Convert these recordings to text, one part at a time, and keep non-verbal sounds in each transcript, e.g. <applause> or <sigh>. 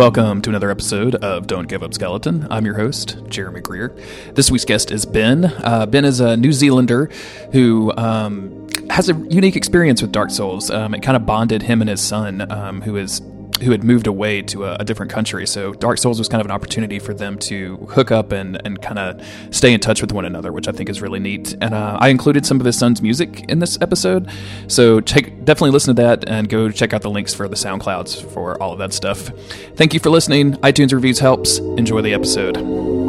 Welcome to another episode of Don't Give Up Skeleton. I'm your host, Jeremy Greer. This week's guest is Ben. Uh, ben is a New Zealander who um, has a unique experience with Dark Souls. Um, it kind of bonded him and his son, um, who is who had moved away to a, a, different country. So Dark Souls was kind of an opportunity for them to hook up and, and kind of stay in touch with one another, which I think is really neat. And uh, I included some of his son's music in this episode. So check, definitely listen to that and go check out the links for the SoundClouds for all of that stuff. Thank you for listening. iTunes reviews helps. Enjoy the episode.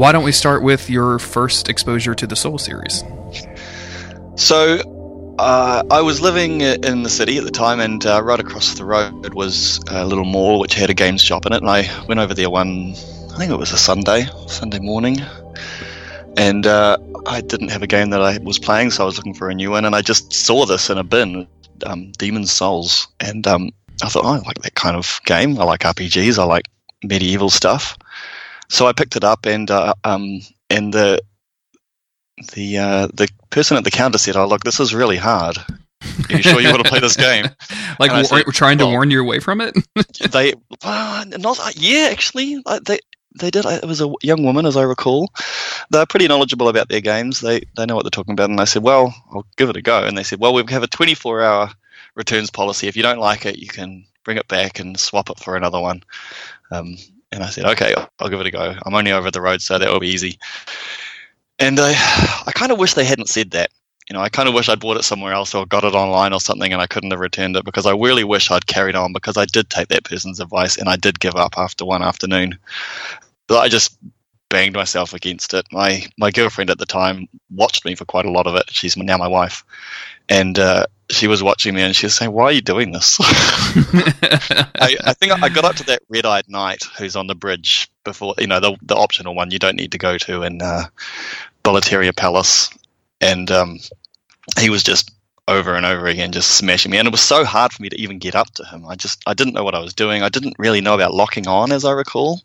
Why don't we start with your first exposure to the Soul series? So, uh, I was living in the city at the time, and uh, right across the road was a little mall which had a games shop in it. And I went over there one, I think it was a Sunday, Sunday morning, and uh, I didn't have a game that I was playing, so I was looking for a new one. And I just saw this in a bin, um, Demon's Souls, and um, I thought, oh, I like that kind of game. I like RPGs. I like medieval stuff. So I picked it up, and uh, um, and the the uh, the person at the counter said, "Oh, look, this is really hard. Are you sure you want to play this <laughs> game?" like war- said, trying to well, warn you away from it. <laughs> they, uh, not yeah, actually, they they did. It was a young woman, as I recall. They're pretty knowledgeable about their games. They they know what they're talking about. And I said, "Well, I'll give it a go." And they said, "Well, we have a 24 hour returns policy. If you don't like it, you can bring it back and swap it for another one." Um, and I said, okay, I'll give it a go. I'm only over the road, so that will be easy. And uh, I, I kind of wish they hadn't said that. You know, I kind of wish I'd bought it somewhere else or got it online or something, and I couldn't have returned it because I really wish I'd carried on because I did take that person's advice and I did give up after one afternoon. But I just banged myself against it. My my girlfriend at the time watched me for quite a lot of it. She's now my wife, and uh, she was watching me and she was saying, "Why are you doing this?" <laughs> I, I, think I got up to that red-eyed knight who's on the bridge before, you know, the the optional one you don't need to go to in uh, Boletaria Palace, and um, he was just over and over again, just smashing me, and it was so hard for me to even get up to him. I just I didn't know what I was doing. I didn't really know about locking on, as I recall.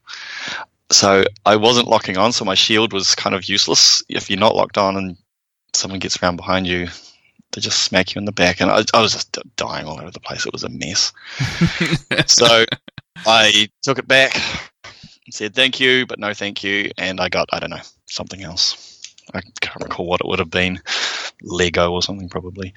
So I wasn't locking on, so my shield was kind of useless. If you're not locked on and someone gets around behind you, they just smack you in the back, and I, I was just dying all over the place. It was a mess. <laughs> so I took it back and said thank you, but no thank you, and I got I don't know something else. I can't recall what it would have been, Lego or something probably.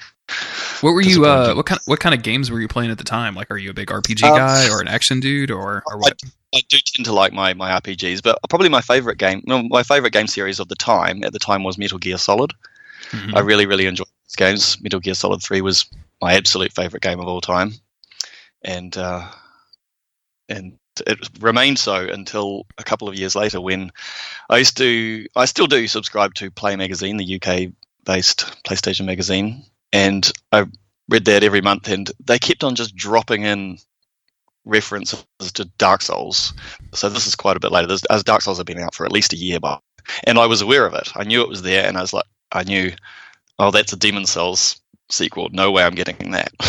What were you? Uh, what kind? Of, what kind of games were you playing at the time? Like, are you a big RPG um, guy or an action dude or, or what? I, I, do tend to like my, my RPGs, but probably my favorite game, no, my favorite game series of the time at the time was Metal Gear Solid. Mm-hmm. I really really enjoyed games. Metal Gear Solid 3 was my absolute favorite game of all time. And uh, and it remained so until a couple of years later when I used to I still do subscribe to Play Magazine, the UK based PlayStation magazine, and I read that every month and they kept on just dropping in references to Dark Souls. So this is quite a bit later. as Dark Souls had been out for at least a year, but and I was aware of it. I knew it was there, and I was like, I knew oh, that's a Demon Souls sequel. No way I'm getting that. <laughs>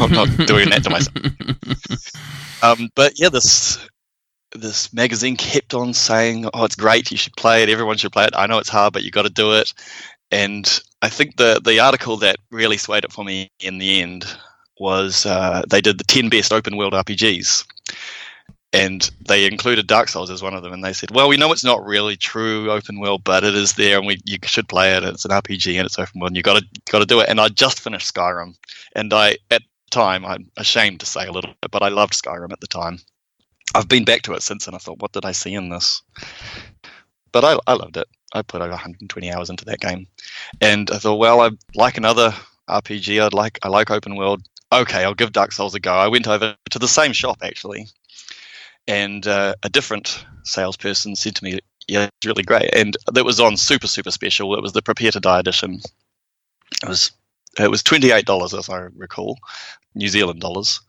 I'm not doing that to myself. <laughs> Um, but yeah, this this magazine kept on saying, "Oh, it's great. You should play it. Everyone should play it. I know it's hard, but you got to do it." And I think the the article that really swayed it for me in the end was uh, they did the ten best open world RPGs, and they included Dark Souls as one of them. And they said, "Well, we know it's not really true open world, but it is there, and we you should play it. It's an RPG and it's open world. And you got to got to do it." And I just finished Skyrim, and I at the time I'm ashamed to say a little bit, but I loved Skyrim at the time. I've been back to it since, and I thought, "What did I see in this?" But I, I loved it. I put over 120 hours into that game, and I thought, "Well, I like another RPG. I'd like I like open world." Okay, I'll give Dark Souls a go. I went over to the same shop actually and uh, a different salesperson said to me, "Yeah, it's really great," and that was on super super special. It was the Prepare to Die edition. It was it was twenty eight dollars, as I recall, New Zealand dollars.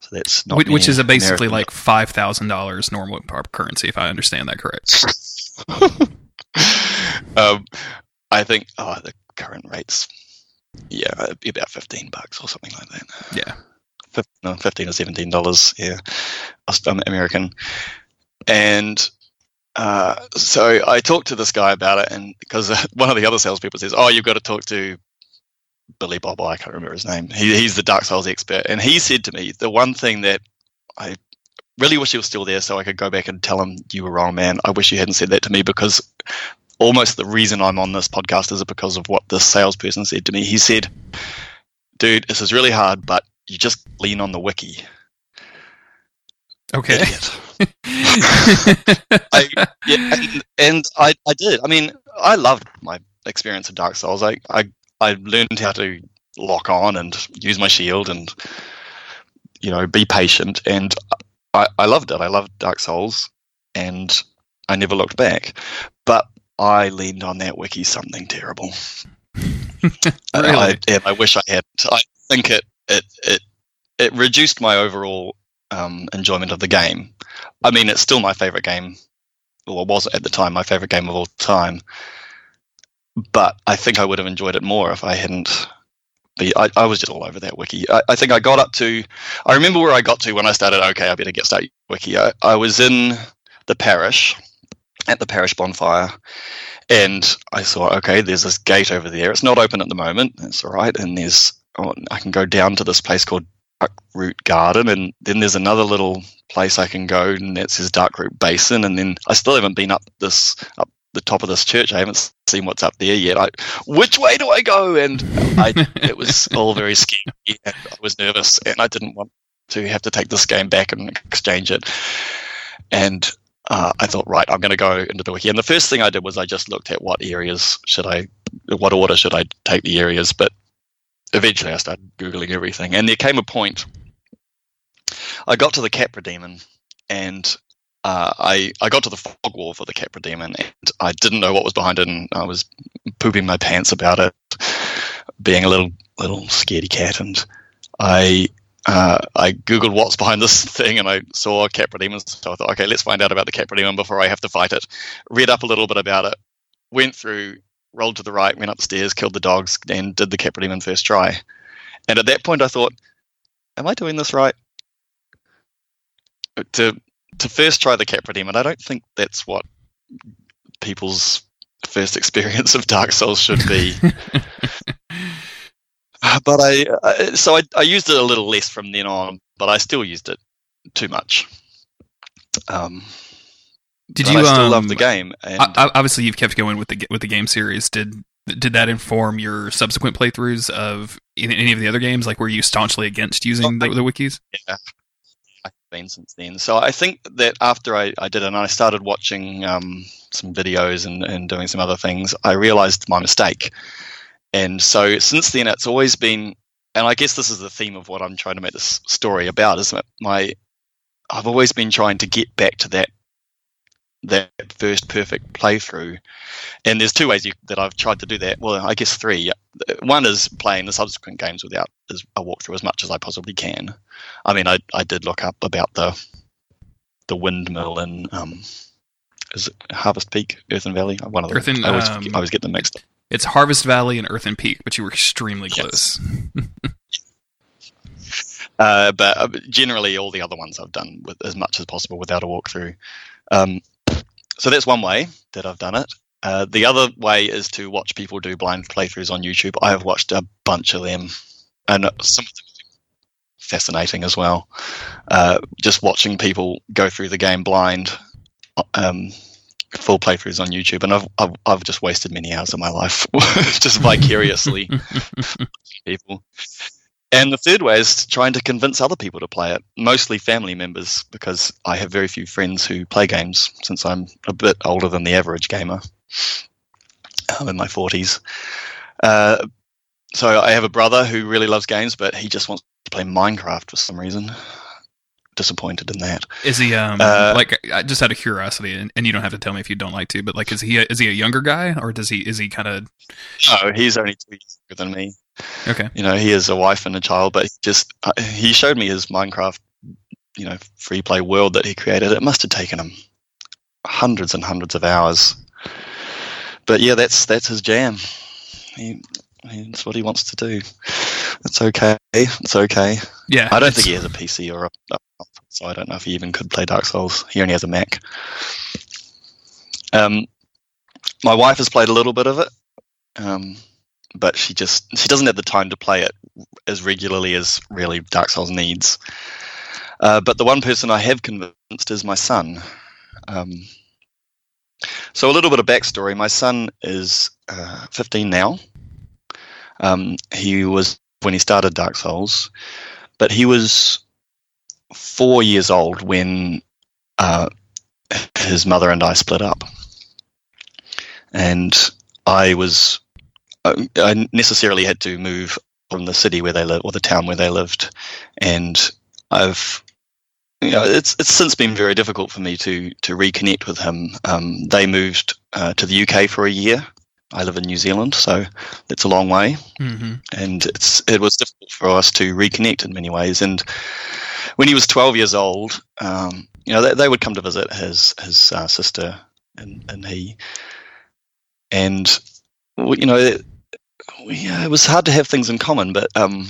So that's which, which is basically American like five thousand dollars normal currency, if I understand that correct. <laughs> um, I think oh, the current rates, yeah, about fifteen bucks or something like that. Yeah, 15, 15 or seventeen dollars. Yeah, I'm American, and uh, so I talked to this guy about it, and because <laughs> one of the other salespeople says, "Oh, you've got to talk to Billy Bob." I can't remember his name. He, he's the Dark Souls expert, and he said to me the one thing that I really wish he was still there so I could go back and tell him you were wrong, man. I wish you hadn't said that to me because almost the reason I'm on this podcast is because of what this salesperson said to me. He said, "Dude, this is really hard, but you just lean on the wiki." Okay. <laughs> I, yeah, and, and I, I did. I mean, I loved my experience of Dark Souls. I, I, I learned how to lock on and use my shield and, you know, be patient. And I, I loved it. I loved Dark Souls and I never looked back. But I leaned on that wiki something terrible. <laughs> really? I, I wish I had. I think it, it, it, it reduced my overall um, enjoyment of the game. I mean, it's still my favorite game, or was at the time my favorite game of all time. But I think I would have enjoyed it more if I hadn't. Be, I, I was just all over that wiki. I, I, think I got up to. I remember where I got to when I started. Okay, I better get started wiki. I, I was in the parish, at the parish bonfire, and I saw. Okay, there's this gate over there. It's not open at the moment. That's all right. And there's. Oh, I can go down to this place called Dark Root Garden, and then there's another little place I can go, and that says Darkroot Basin, and then I still haven't been up this up the top of this church. I haven't seen what's up there yet. I, which way do I go? And I, <laughs> it was all very scary. And I was nervous, and I didn't want to have to take this game back and exchange it. And uh, I thought, right, I'm going to go into the wiki. And the first thing I did was I just looked at what areas should I, what order should I take the areas. But eventually I started Googling everything. And there came a point, I got to the Capra Demon and uh, I, I got to the fog wall for the Capra Demon and I didn't know what was behind it and I was pooping my pants about it, being a little little scaredy cat. And I uh, I googled what's behind this thing and I saw Capra Demon. So I thought, okay, let's find out about the Capra Demon before I have to fight it. Read up a little bit about it, went through rolled to the right, went upstairs, killed the dogs, and did the Capra Demon first try. And at that point, I thought, "Am I doing this right?" To to first try the Capra Demon, I don't think that's what people's first <laughs> experience of Dark Souls should be. <laughs> but I, I so I, I, used it a little less from then on, but I still used it too much. Um, did you? I still um, love the game. And obviously, you've kept going with the with the game series. Did did that inform your subsequent playthroughs of any of the other games? Like, were you staunchly against using the, the wikis? Yeah, I've been since then. So I think that after I, I did it and I started watching um, some videos and, and doing some other things, I realized my mistake. And so since then, it's always been, and I guess this is the theme of what I'm trying to make this story about, is my I've always been trying to get back to that that first perfect playthrough. And there's two ways you, that I've tried to do that. Well, I guess three. One is playing the subsequent games without a walkthrough as much as I possibly can. I mean, I I did look up about the the windmill in um, is it Harvest Peak, Earthen Valley, one of them. Earthen, I always um, I always get them mixed up. It's Harvest Valley and Earthen Peak, but you were extremely close. Yes. <laughs> uh, but uh, generally, all the other ones I've done with as much as possible without a walkthrough. Um, so that's one way that I've done it. Uh, the other way is to watch people do blind playthroughs on YouTube. I have watched a bunch of them, and some of them fascinating as well. Uh, just watching people go through the game blind, um, full playthroughs on YouTube, and I've, I've, I've just wasted many hours of my life <laughs> just vicariously <laughs> people. And the third way is trying to convince other people to play it, mostly family members, because I have very few friends who play games since I'm a bit older than the average gamer. I'm in my 40s. Uh, so I have a brother who really loves games, but he just wants to play Minecraft for some reason. Disappointed in that. Is he um uh, like I just out of curiosity, and, and, you don't have to tell me if you don't like to, but like is he a, is he a younger guy or does he is he kind of? No, he's only two years younger than me. Okay. You know, he has a wife and a child, but he just he showed me his Minecraft, you know, free play world that he created. It must have taken him hundreds and hundreds of hours. But yeah, that's that's his jam. He, that's what he wants to do. It's okay. It's okay. Yeah, I don't think he has a PC or a, so I don't know if he even could play Dark Souls. He only has a Mac. Um, my wife has played a little bit of it, um, but she just she doesn't have the time to play it as regularly as really Dark Souls needs. Uh, but the one person I have convinced is my son. Um, so a little bit of backstory: my son is uh, 15 now. Um, he was when he started Dark Souls, but he was four years old when uh, his mother and I split up, and I was I I necessarily had to move from the city where they live or the town where they lived, and I've you know it's it's since been very difficult for me to to reconnect with him. Um, they moved uh, to the UK for a year. I live in New Zealand, so it's a long way Mhm. and it's it was difficult for us to reconnect in many ways. And when he was 12 years old, um, you know, they, they would come to visit his his uh, sister and and he, and you know, it, uh, it was hard to have things in common, but um,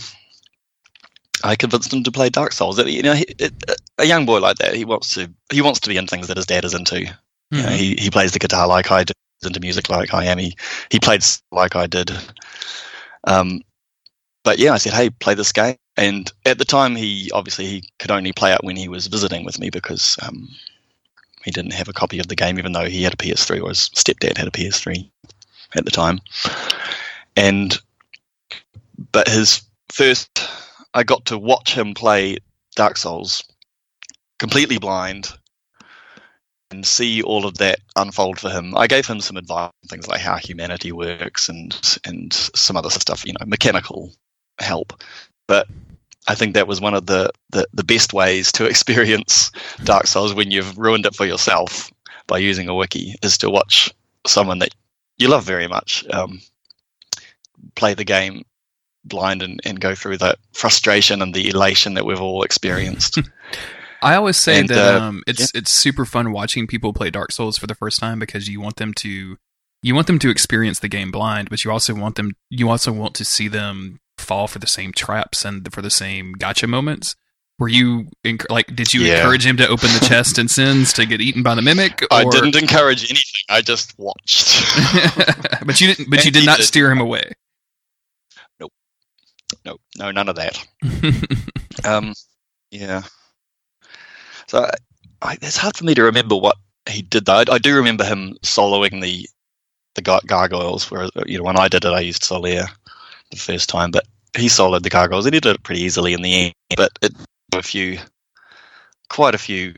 I convinced him to play Dark Souls. You know, he, it, a young boy like that, he wants to he wants to be in things that his dad is into. You know, Mhm. he he plays the guitar like I do, he's into music like I am. He he played like I did. Um, but yeah, I said, hey, play this game. And at the time, he obviously he could only play it when he was visiting with me because um, he didn't have a copy of the game, even though he had a PS3 or his stepdad had a PS3 at the time. And but his first, I got to watch him play Dark Souls completely blind and see all of that unfold for him. I gave him some advice, on things like how humanity works and and some other stuff, you know, mechanical help. But I think that was one of the, the, the best ways to <laughs> experience Dark Souls when you've ruined it for yourself by using a wiki is to watch someone that you love very much um, play the game blind and, and go through the frustration and the elation that we've all experienced. <laughs> I always say And, that uh, um, it's it's super fun watching people play Dark Souls for the first time because you want them to you want them to experience the game blind, but you also want them you also want to see them fall for the same traps and for the same gotcha moments. Were you like? Did you Yeah. encourage him to open the chest and <laughs> sins to get eaten by the mimic? I didn't encourage anything. I just watched. <laughs> but you didn't. But you did not did. steer him away. No, no, none of that. <laughs> Um, yeah. So I, it's hard for me to remember what he did. Though I, I do remember him soloing the the gar- gargoyles. Whereas you know when I did it, I used Solaire the first time, but he soloed the gargoyles and he did it pretty easily in the end. But it a few, quite a few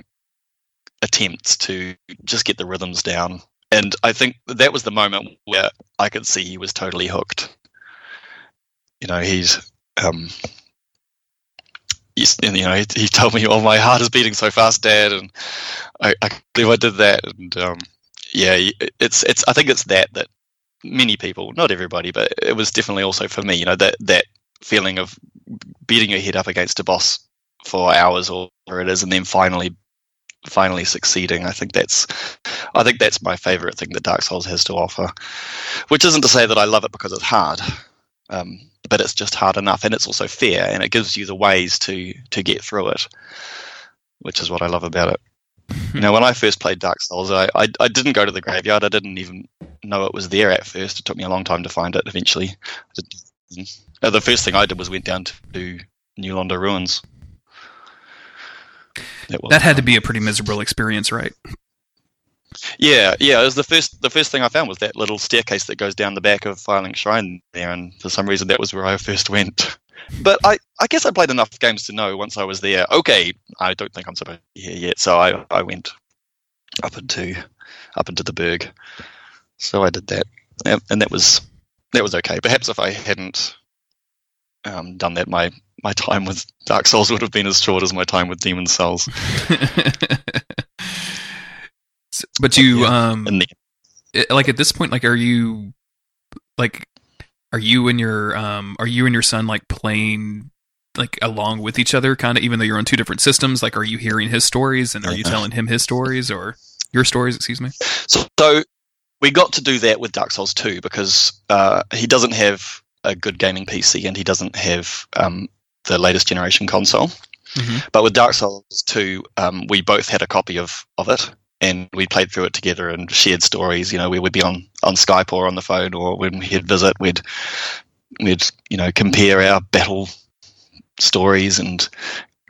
attempts to just get the rhythms down. And I think that was the moment where I could see he was totally hooked. You know, he's um, he's, and, you know, he, he told me, "Oh, my heart is beating so fast, Dad," and I, I believe I did that. And um, yeah, it's it's. I think it's that that many people, not everybody, but it was definitely also for me. You know, that that feeling of beating your head up against a boss for hours or whatever it is, and then finally finally succeeding. I think that's I think that's my favorite thing that Dark Souls has to offer. Which isn't to say that I love it because it's hard. Um, but it's just hard enough and it's also fair and it gives you the ways to to get through it which is what i love about it. You know when i first played dark souls I, I i didn't go to the graveyard. I didn't even know it was there at first. It took me a long time to find it eventually. Uh, the first thing i did was went down to new londo ruins. That had to be a pretty miserable experience, right? Yeah, yeah. It was the first. The first thing I found was that little staircase that goes down the back of Firelink Shrine there, and for some reason that was where I first went. <laughs> But I, I guess I played enough games to know once I was there. Okay, I don't think I'm supposed to be here yet, so I, I went up into, up into the Burg. So I did that, and that was, that was okay. Perhaps if I hadn't um, done that, my my time with Dark Souls would have been as short as my time with Demon Souls. <laughs> But you Yeah. um And the, like at this point like are you like are you and your um are you and your son like playing like along with each other kind of even though you're on two different systems like are you hearing his stories and are you telling him his stories or your stories excuse me So, so we got to do that with Dark Souls 2 because uh, he doesn't have a good gaming PC and he doesn't have um, the latest generation console. Mm-hmm. But with Dark Souls 2, um, we both had a copy of, of it and we played through it together and shared stories. You know, we would be on, on Skype or on the phone, or when he'd visit, we'd we'd you know compare our battle stories and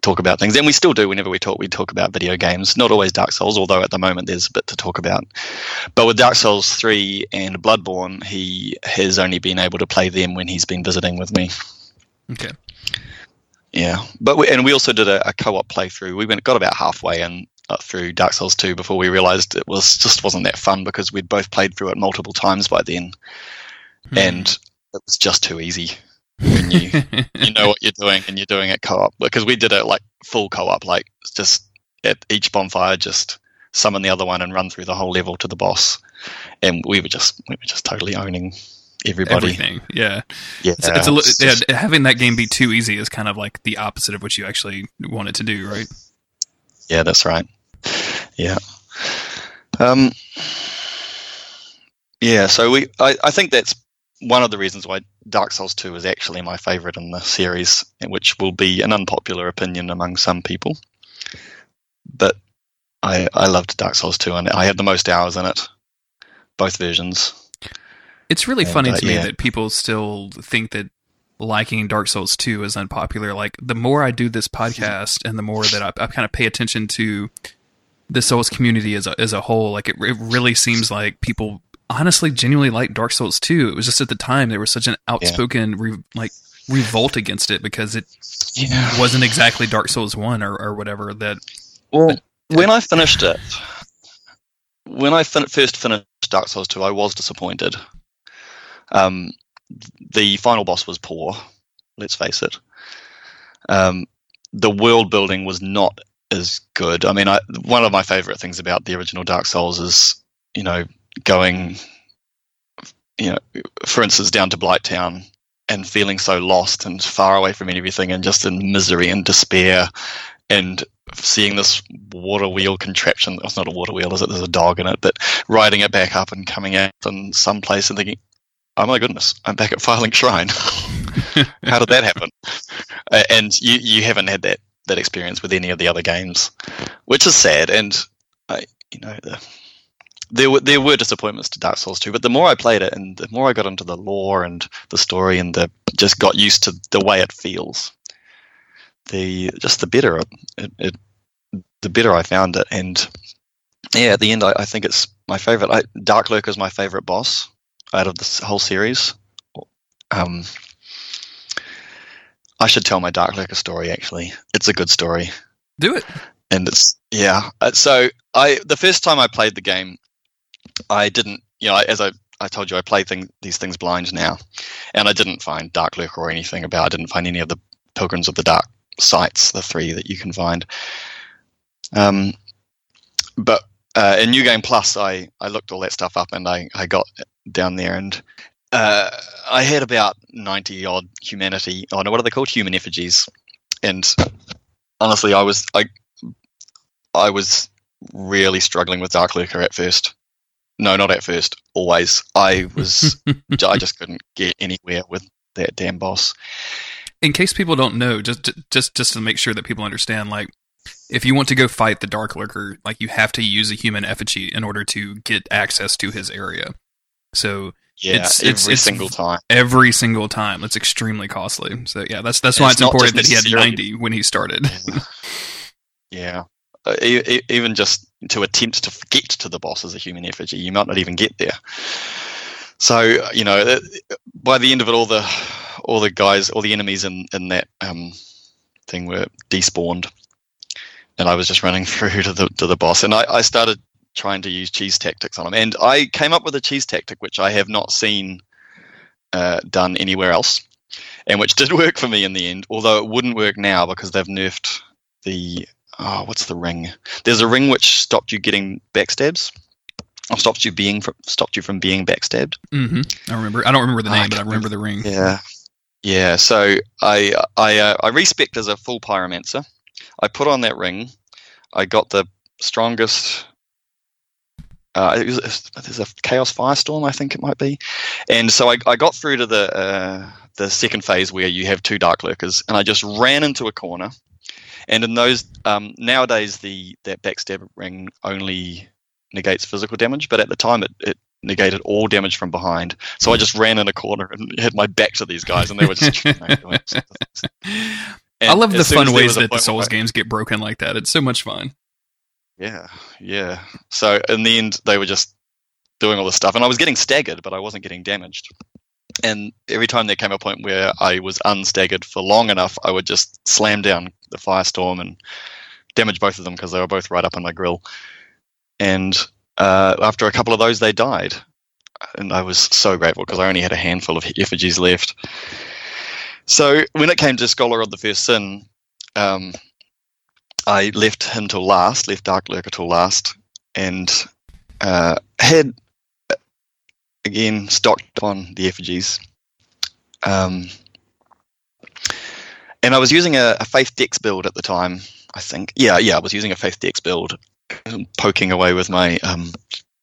talk about things. And we still do whenever we talk. We talk about video games, not always Dark Souls, although at the moment there's a bit to talk about. But with Dark Souls three and Bloodborne, he has only been able to play them when he's been visiting with me. Okay. Yeah, but we, and we also did a, a co-op playthrough. We went got about halfway and through Dark Souls 2 before we realized it was just wasn't that fun because we'd both played through it multiple times by then, hmm. and it was just too easy when you you know what you're doing and you're doing it co-op because we did it like full co-op, like just at each bonfire, just summon the other one and run through the whole level to the boss, and we were just we were just totally owning everybody. Everything, yeah, yeah. It's, it's a, it's just, yeah, having that game be too easy is kind of like the opposite of what you actually wanted to do, right? Yeah, that's right. Yeah. Um, yeah, so we I, I think that's one of the reasons why Dark Souls 2 is actually my favorite in the series, which will be an unpopular opinion among some people. But I I loved Dark Souls 2 and I had the most hours in it, both versions. It's really and, funny uh, to me that people still think that liking Dark Souls 2 is unpopular. Like the more I do this podcast and the more that I, I kind of pay attention to the Souls community as a, as a whole, like it, it really seems like people honestly genuinely like Dark Souls 2. It was just at the time there was such an outspoken yeah. re, like revolt against it because it yeah. wasn't exactly Dark Souls 1 or, or whatever that Well, when I finished it when I fin- first finished Dark Souls 2, I was disappointed. Um, the final boss was poor. Let's face it. Um, the world building was not as good. I mean, I, one of my favorite things about the original Dark Souls is, you know, going, you know, for instance, down to Blighttown and feeling so lost and far away from everything and just in misery and despair and seeing this water wheel contraption. It's not a water wheel, is it? There's a dog in it, but riding it back up and coming out in some place and thinking, oh my goodness, I'm back at Firelink Shrine. <laughs> How did that happen? Uh, and you you haven't had that that experience with any of the other games, which is sad. And I, you know, the, there were there were disappointments to Dark Souls 2, but the more I played it, and the more I got into the lore and the story, and the just got used to the way it feels, the just the better it, it the better I found it. And yeah, at the end, I, I think it's my favorite. I, Dark Lurker is my favorite boss out of this whole series. Um, I should tell my Dark Lurker story. Actually, it's a good story. Do it. And it's yeah. Uh, so I the first time I played the game, I didn't. You know, as I I told you, I play thing, these things blind now, and I didn't find Dark Lurker or anything about. I didn't find any of the Pilgrims of the Dark sites, the three that you can find. Um, but uh, in New Game Plus, I, I looked all that stuff up and I, I got down there and uh, I had about 90 odd humanity. Oh no, what are they called? Human effigies. And honestly, I was I I was really struggling with Dark Lurker at first. No, not at first. Always, I was. <laughs> I just couldn't get anywhere with that damn boss. In case people don't know, just just just to make sure that people understand, like if you want to go fight the Dark Lurker, like you have to use a human effigy in order to get access to his area. So yeah, it's, every it's, it's single time. Every single time. It's extremely costly. So yeah, that's that's why it's, it's important that he had ninety when he started. Yeah. yeah. Uh, e- even just to attempt to get to the boss as a human effigy, you might not even get there. So you know, uh, by the end of it, all the all the guys, all the enemies in in that um, thing were despawned, and I was just running <laughs> through to the to the boss, and I, I started trying to use cheese tactics on them. And I came up with a cheese tactic which I have not seen uh, done anywhere else, and which <laughs> did work for me in the end. Although it wouldn't work now because they've nerfed the oh, what's the ring? There's a ring which stopped you getting backstabs. Or stopped you being from, stopped you from being backstabbed. Mm-hmm. I remember. I don't remember the name, I but I remember the ring. Yeah, yeah. So I I uh, I respect as a full pyromancer. I put on that ring. I got the strongest Uh, it was, there's a Chaos Firestorm, I think it might be. And so I, I got through to the uh, the second phase where you have two Dark Lurkers, and I just ran into a corner. And in those um, nowadays, the that backstab ring only negates physical damage, but at the time it, it negated all damage from behind. So I just ran in a corner and had my back to these guys, and they were just. <laughs> I love the fun ways that the Souls games get broken like that. It's so much fun. Yeah, yeah. So in the end, they were just doing all this stuff, and I was getting staggered, but I wasn't getting damaged. And every time there came a point where I was unstaggered for long enough, I would just slam down the firestorm and damage both of them because they were both right up on my grill. And uh, after a couple of those, they died, and I was so grateful because I only had a handful of effigies left. So when it came to Scholar of the First Sin, um, I left him till last, left Dark Lurker till last, and uh, had again stocked on the effigies. Um, and I was using a, a, Faith Dex build at the time. I think, yeah, yeah, I was using a Faith Dex build, poking away with my um,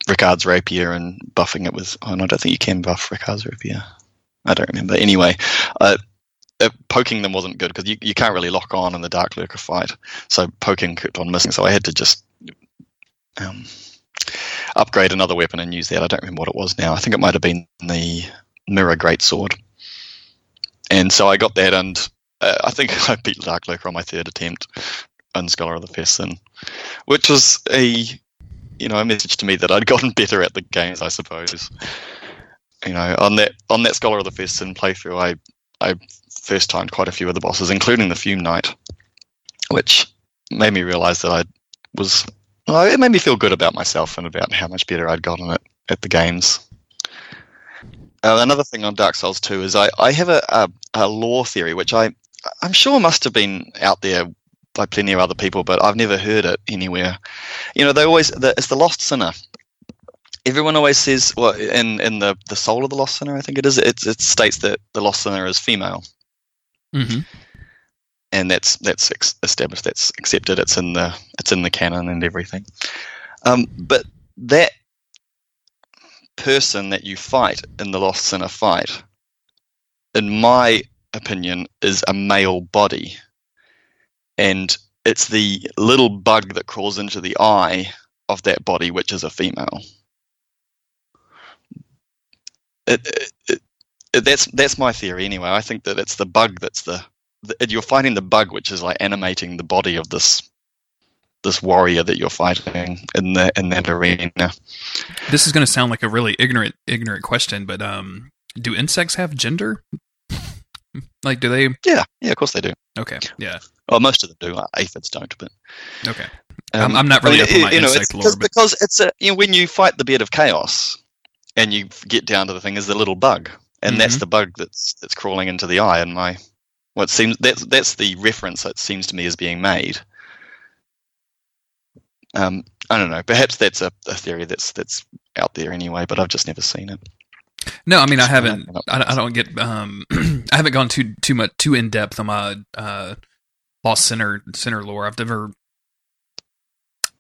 Ricard's rapier and buffing it with. Oh, no, I don't think you can buff Ricard's rapier. I don't remember. Anyway, uh, uh, poking them wasn't good because you, you can't really lock on in the Dark Lurker fight. So poking kept on missing. So I had to just um, upgrade another weapon and use that. I don't remember what it was now. I think it might have been the Mirror Greatsword. And so I got that, and uh, I think <laughs> I beat Dark Lurker on my third attempt on Scholar of the First Sin, which was a you know a message to me that I'd gotten <laughs> better at the games, I suppose. You know, on that on that Scholar of the First Sin playthrough, I I first time quite a few of the bosses, including the Fume Knight, which made me realize that I was. Well, it made me feel good about myself and about how much better I'd gotten it at the games. Uh, another thing on Dark Souls 2 is I, I have a, a, a lore theory, which I, I'm sure must have been out there by plenty of other people, but I've never heard it anywhere. You know, they always the, it's the lost sinner. Everyone always says, well, in in the the soul of the lost sinner, I think it is. It, it states that the lost sinner is female, mm-hmm. and that's that's established. That's accepted. It's in the it's in the canon and everything. Um, but that person that you fight in the lost sinner fight, in my opinion, is a male body and it's the little bug that crawls into the eye of that body, which is a female. It, it, that's that's my theory anyway. I think that it's the bug that's the, the you're fighting the bug, which is like animating the body of this this warrior that you're fighting in the in that arena. This is going to sound like a really ignorant ignorant question, but um, do insects have gender? <laughs> Like, do they? Yeah, yeah, of course they do. Okay, yeah. Well, most of them do. Aphids don't, but okay. Um, I'm, not really I mean, up on my you know, insect lore, but... because it's a you know when you fight the bed of chaos, and you get down to the thing is the little bug, and mm-hmm. that's the bug that's that's crawling into the eye. And my what seems that's that's the reference that seems to me is being made. Um, I don't know. Perhaps that's a, a theory that's that's out there anyway, but I've just never seen it. No, I mean I haven't. I, I don't get. Um, <clears throat> I haven't gone too too much too in depth on my uh, Lost Sinner Sinner lore. I've never.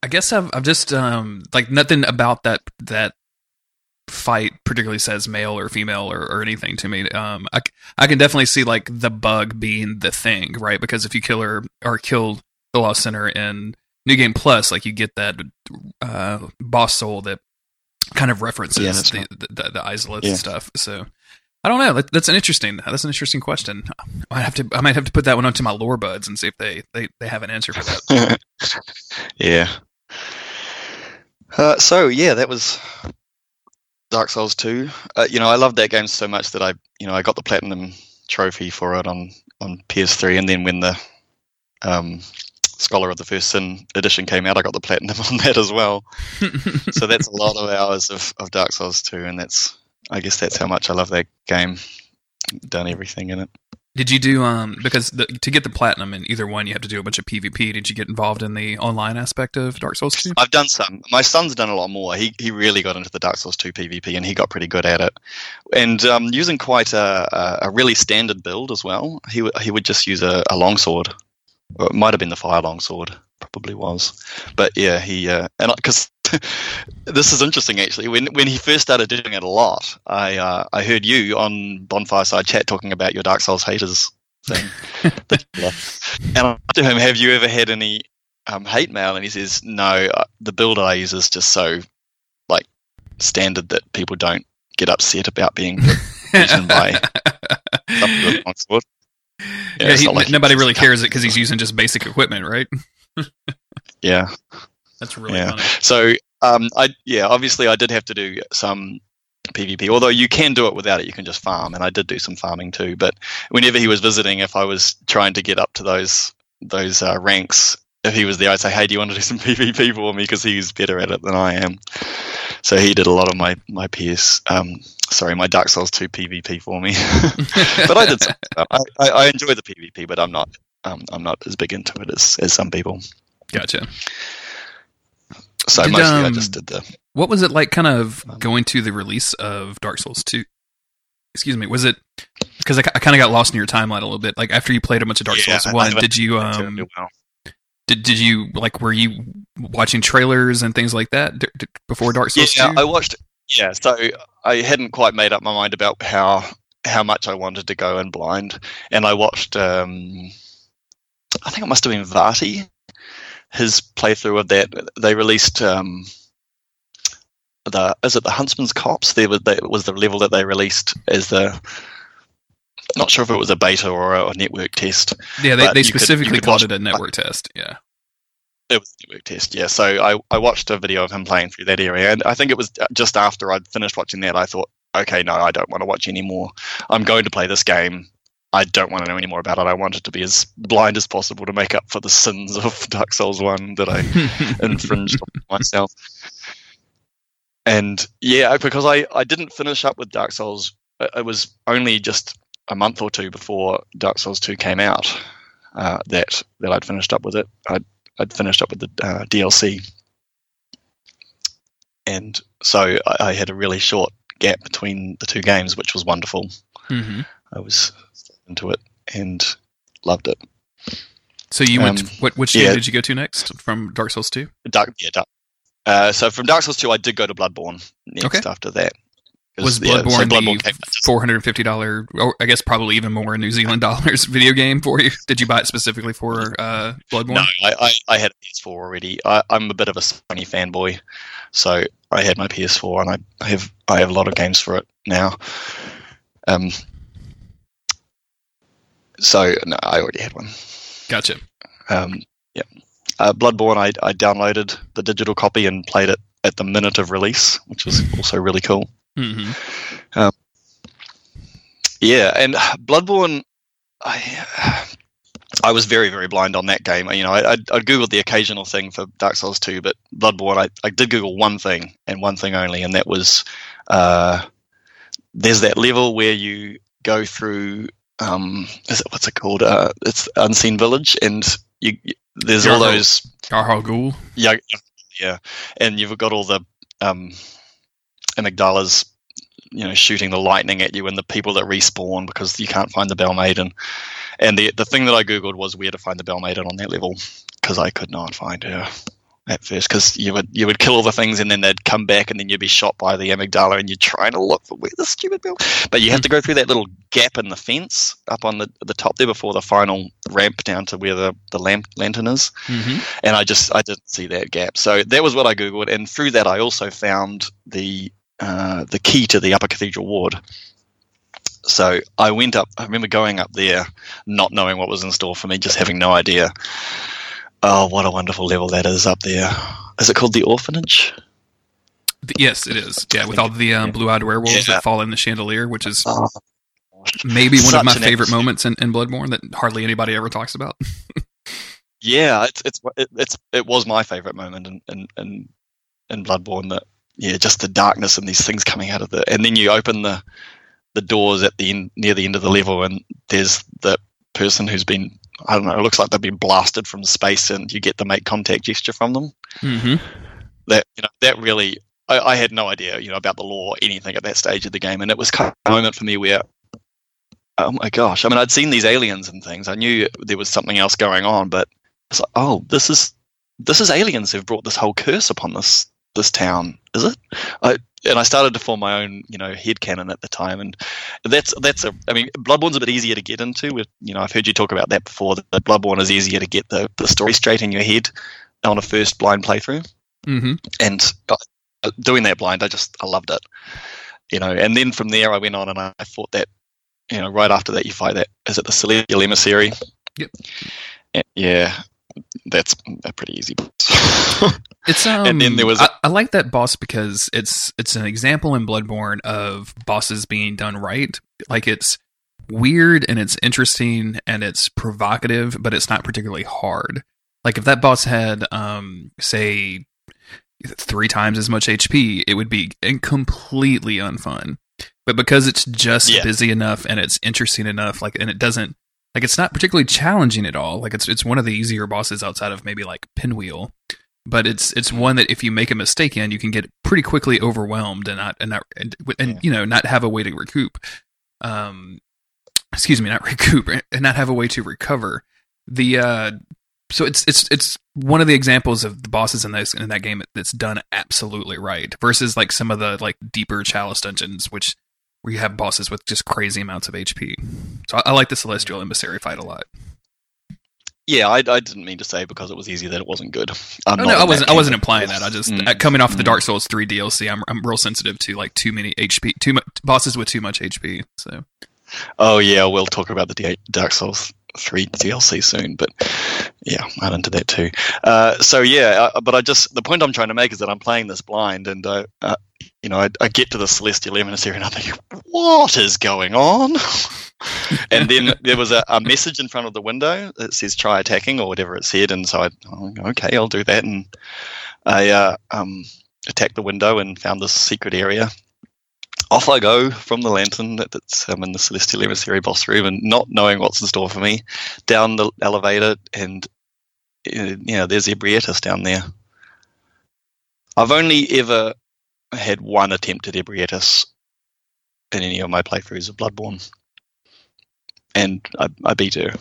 I guess I've I've just um like nothing about that that fight particularly says male or female or, or anything to me. Um, I I can definitely see like the bug being the thing, right? Because if you kill her or kill the Lost Sinner in New Game Plus, like you get that uh, boss soul that kind of references yeah, the, the, the, the isolates yeah. stuff. So I don't know. That, that's an interesting. That's an interesting question. I might have to. I might have to put that one onto my lore buds and see if they they, they have an answer for that. <laughs> yeah. Uh, so yeah, that was Dark Souls two. Uh, you know, I loved that game so much that I, you know, I got the platinum trophy for it on on PS3, and then when the um, Scholar of the First Sin edition came out, I got the platinum <laughs> on that as well. <laughs> so that's a lot of hours of, of Dark Souls 2, and that's I guess that's how much I love that game. Done everything in it. Did you do um because the, to get the platinum in either one you have to do a bunch of PvP? Did you get involved in the online aspect of Dark Souls 2? I've done some. My son's done a lot more. He he really got into the Dark Souls 2 PvP and he got pretty good at it. And um, using quite a, a really standard build as well. He he would just use a, a longsword or it might have been the fire longsword. Probably was. But yeah, he uh, and because <laughs> this is interesting actually. When when he first started doing it a lot, I uh, I heard you on Bonfireside Chat talking about your Dark Souls haters thing. <laughs> and I asked him, "Have you ever had any um, hate mail?" And he says, "No, uh, the build I use is just so like standard that people don't get upset about being <laughs> beaten by." Yeah, yeah he, like nobody really cares it because he's using just basic equipment, right? Yeah, that's really yeah. funny. So, um, I yeah, obviously I did have to do some PvP. Although you can do it without it, you can just farm, and I did do some farming too. But whenever he was visiting, if I was trying to get up to those those uh, ranks, if he was there, I'd say, "Hey, do you want to do some <laughs> PvP for me?" Because he's better at it than I am. So he did a lot of my my PS, um, sorry, my Dark Souls two PvP for me. <laughs> but I did. I, I, I enjoy the PvP, but I'm not um, I'm not as big into it as as some people. Gotcha. So did, mostly um, I just did the. What was it like, kind of going to the release of Dark Souls two? Excuse me. Was it because I, I kind of got lost in your timeline a little bit? Like after you played a bunch of Dark yeah, Souls one, did you um? Well. Did, did you like were you watching trailers and things like that d- d- before Dark Souls? Yeah, 2? I watched. Yeah, so I hadn't quite made up my mind about how how much I wanted to go in blind, and I watched. Um, I think it must have been Vaati his playthrough of that. They released um, the is it the Huntsman's Copse? There was, that was the level that they released as the. Not sure if it was a beta or a, network test. Yeah, they, they specifically could, called it a network test. Yeah, it was a network test. Yeah, so I I watched a video of him playing through that area, and I think it was just after I'd finished watching that, I thought, okay, no, I don't want to watch anymore. I'm going to play this game I don't want to know any more about it. I want it to be as blind as possible to make up for the sins of <laughs> Dark Souls 1 that I <laughs> infringed on myself. And yeah, because I, I didn't finish up with Dark Souls, it was only just a month or two before Dark Souls 2 came out uh, that, that I'd finished up with it. I'd, I'd finished up with the uh, DLC. And so I, I, had a really short gap between the two games, which was wonderful. Mm-hmm. I was into it and loved it. So you went. Um, what which game did you go to next from Dark Souls Two? Dark, yeah, Dark. Uh, so from Dark Souls Two, I did go to Bloodborne next okay. after that. Was Bloodborne, yeah, so Bloodborne the four hundred and fifty dollar, or I guess probably even more New Zealand dollars <laughs> video game for you? Did you buy it specifically for uh, Bloodborne? No, I, I, I had a PS4 already. I, am a bit of a Sony fanboy, so I had my PS4, and I have I have a lot of games for it now. Um, so no, I already had one. Gotcha. Um, yeah, uh, Bloodborne. I, I downloaded the digital copy and played it at the minute of release, which was also really cool. Mm-hmm. Um, yeah, and Bloodborne. I I was very very blind on that game. You know, I I, I googled the occasional thing for Dark Souls two, but Bloodborne. I, I did Google one thing and one thing only, and that was uh, there's that level where you go through um, is it what's it called? Uh, it's Unseen Village, and you, there's all those Garhal Gul. Yeah, yeah, and you've got all the um, amygdalas, you know, shooting the lightning at you, and the people that respawn because you can't find the Bell Maiden. And the the thing that I googled was where to find the Bell Maiden on that level because I could not find her at first because you would you would kill all the things and then they'd come back and then you'd be shot by the amygdala and you're trying to look for where the stupid bill. But you have to go through that little gap in the fence up on the the top there before the final ramp down to where the the lamp lantern is. Mm-hmm. And I just I didn't see that gap. So that was what I googled, and through that I also found the uh, the key to the upper cathedral ward. So I went up. I remember going up there, not knowing what was in store for me, just having no idea. Oh, what a wonderful level that is up there. Is it called the orphanage? Yes, it is. Yeah, with all the um, blue-eyed werewolves yeah. that fall in the chandelier, which is oh, maybe one of my favorite moments in, in Bloodborne that hardly anybody ever talks about. <laughs> yeah, it's it's it's it was my favorite moment in in in, in Bloodborne. That yeah, just the darkness and these things coming out of the, and then you open the the doors at the end near the end of the level, and there's the person who's been I don't know, it looks like they've been blasted from space, and you get the make contact gesture from them. Mm-hmm. That you know, that really, I, I, had no idea, you know, about the lore or anything at that stage of the game, and it was kind of a moment for me where, oh my gosh, I mean, I'd seen these aliens and things, I knew there was something else going on, but it's like, oh, this is this is aliens who've brought this whole curse upon this this town, is it? I, and I started to form my own, you know, head canon at the time, and that's that's a. I mean, Bloodborne's a bit easier to get into. With you know, I've heard you talk about that before. That Bloodborne is easier to get the the story straight in your head on a first blind playthrough, mm-hmm. and doing that blind, I just I loved it, you know. And then from there, I went on and I, thought that, you know, right after that, you fight that is it the Celestial Emissary? Yep. And, yeah, that's a pretty easy boss. <laughs> it's um, and then there was. A- I, I like that boss because it's it's an example in Bloodborne of bosses being done right. Like it's weird and it's interesting and it's provocative, but it's not particularly hard. Like if that boss had, um, say, three times as much HP, it would be completely unfun. But because it's just yeah. busy enough and it's interesting enough, like, and it doesn't like it's not particularly challenging at all. Like it's it's one of the easier bosses outside of maybe like Pinwheel, but it's it's one that if you make a mistake in, you can get pretty quickly overwhelmed and not and not and, and yeah. you know not have a way to recoup. Um, excuse me, not <laughs> recoup and not have a way to recover. The uh, so it's it's it's one of the examples of the bosses in this in that game that's done absolutely right versus like some of the like deeper chalice dungeons which where you have bosses with just crazy amounts of HP. So I, I like the Celestial Emissary fight a lot. Yeah, I, I, didn't mean to say because it was easy that it wasn't good. I'm oh, no, I wasn't. I wasn't implying that. I just mm. coming off the mm. Dark Souls three DLC, I'm I'm real sensitive to like too many HP, too much bosses with too much HP. So. Oh yeah, we'll talk about the Dark Souls three DLC soon, but yeah, I'm into that too. Uh, so yeah, uh, but I just the point I'm trying to make is that I'm playing this blind, and uh, uh, you know, I, I, get to the Celestial Emissary and I'm thinking, what is going on? <laughs> and then there was a, a, message in front of the window that says try attacking or whatever it said. And so I, oh, okay, I'll do that. And I uh, um, attacked the window and found this secret area. Off I go from the lantern that's um, in the Celestial Emissary boss room and not knowing what's in store for me, down the elevator and, uh, you know, there's Ebrietas down there. I've only ever had one attempt at Ebrietas in any of my playthroughs of Bloodborne, and I, I beat her.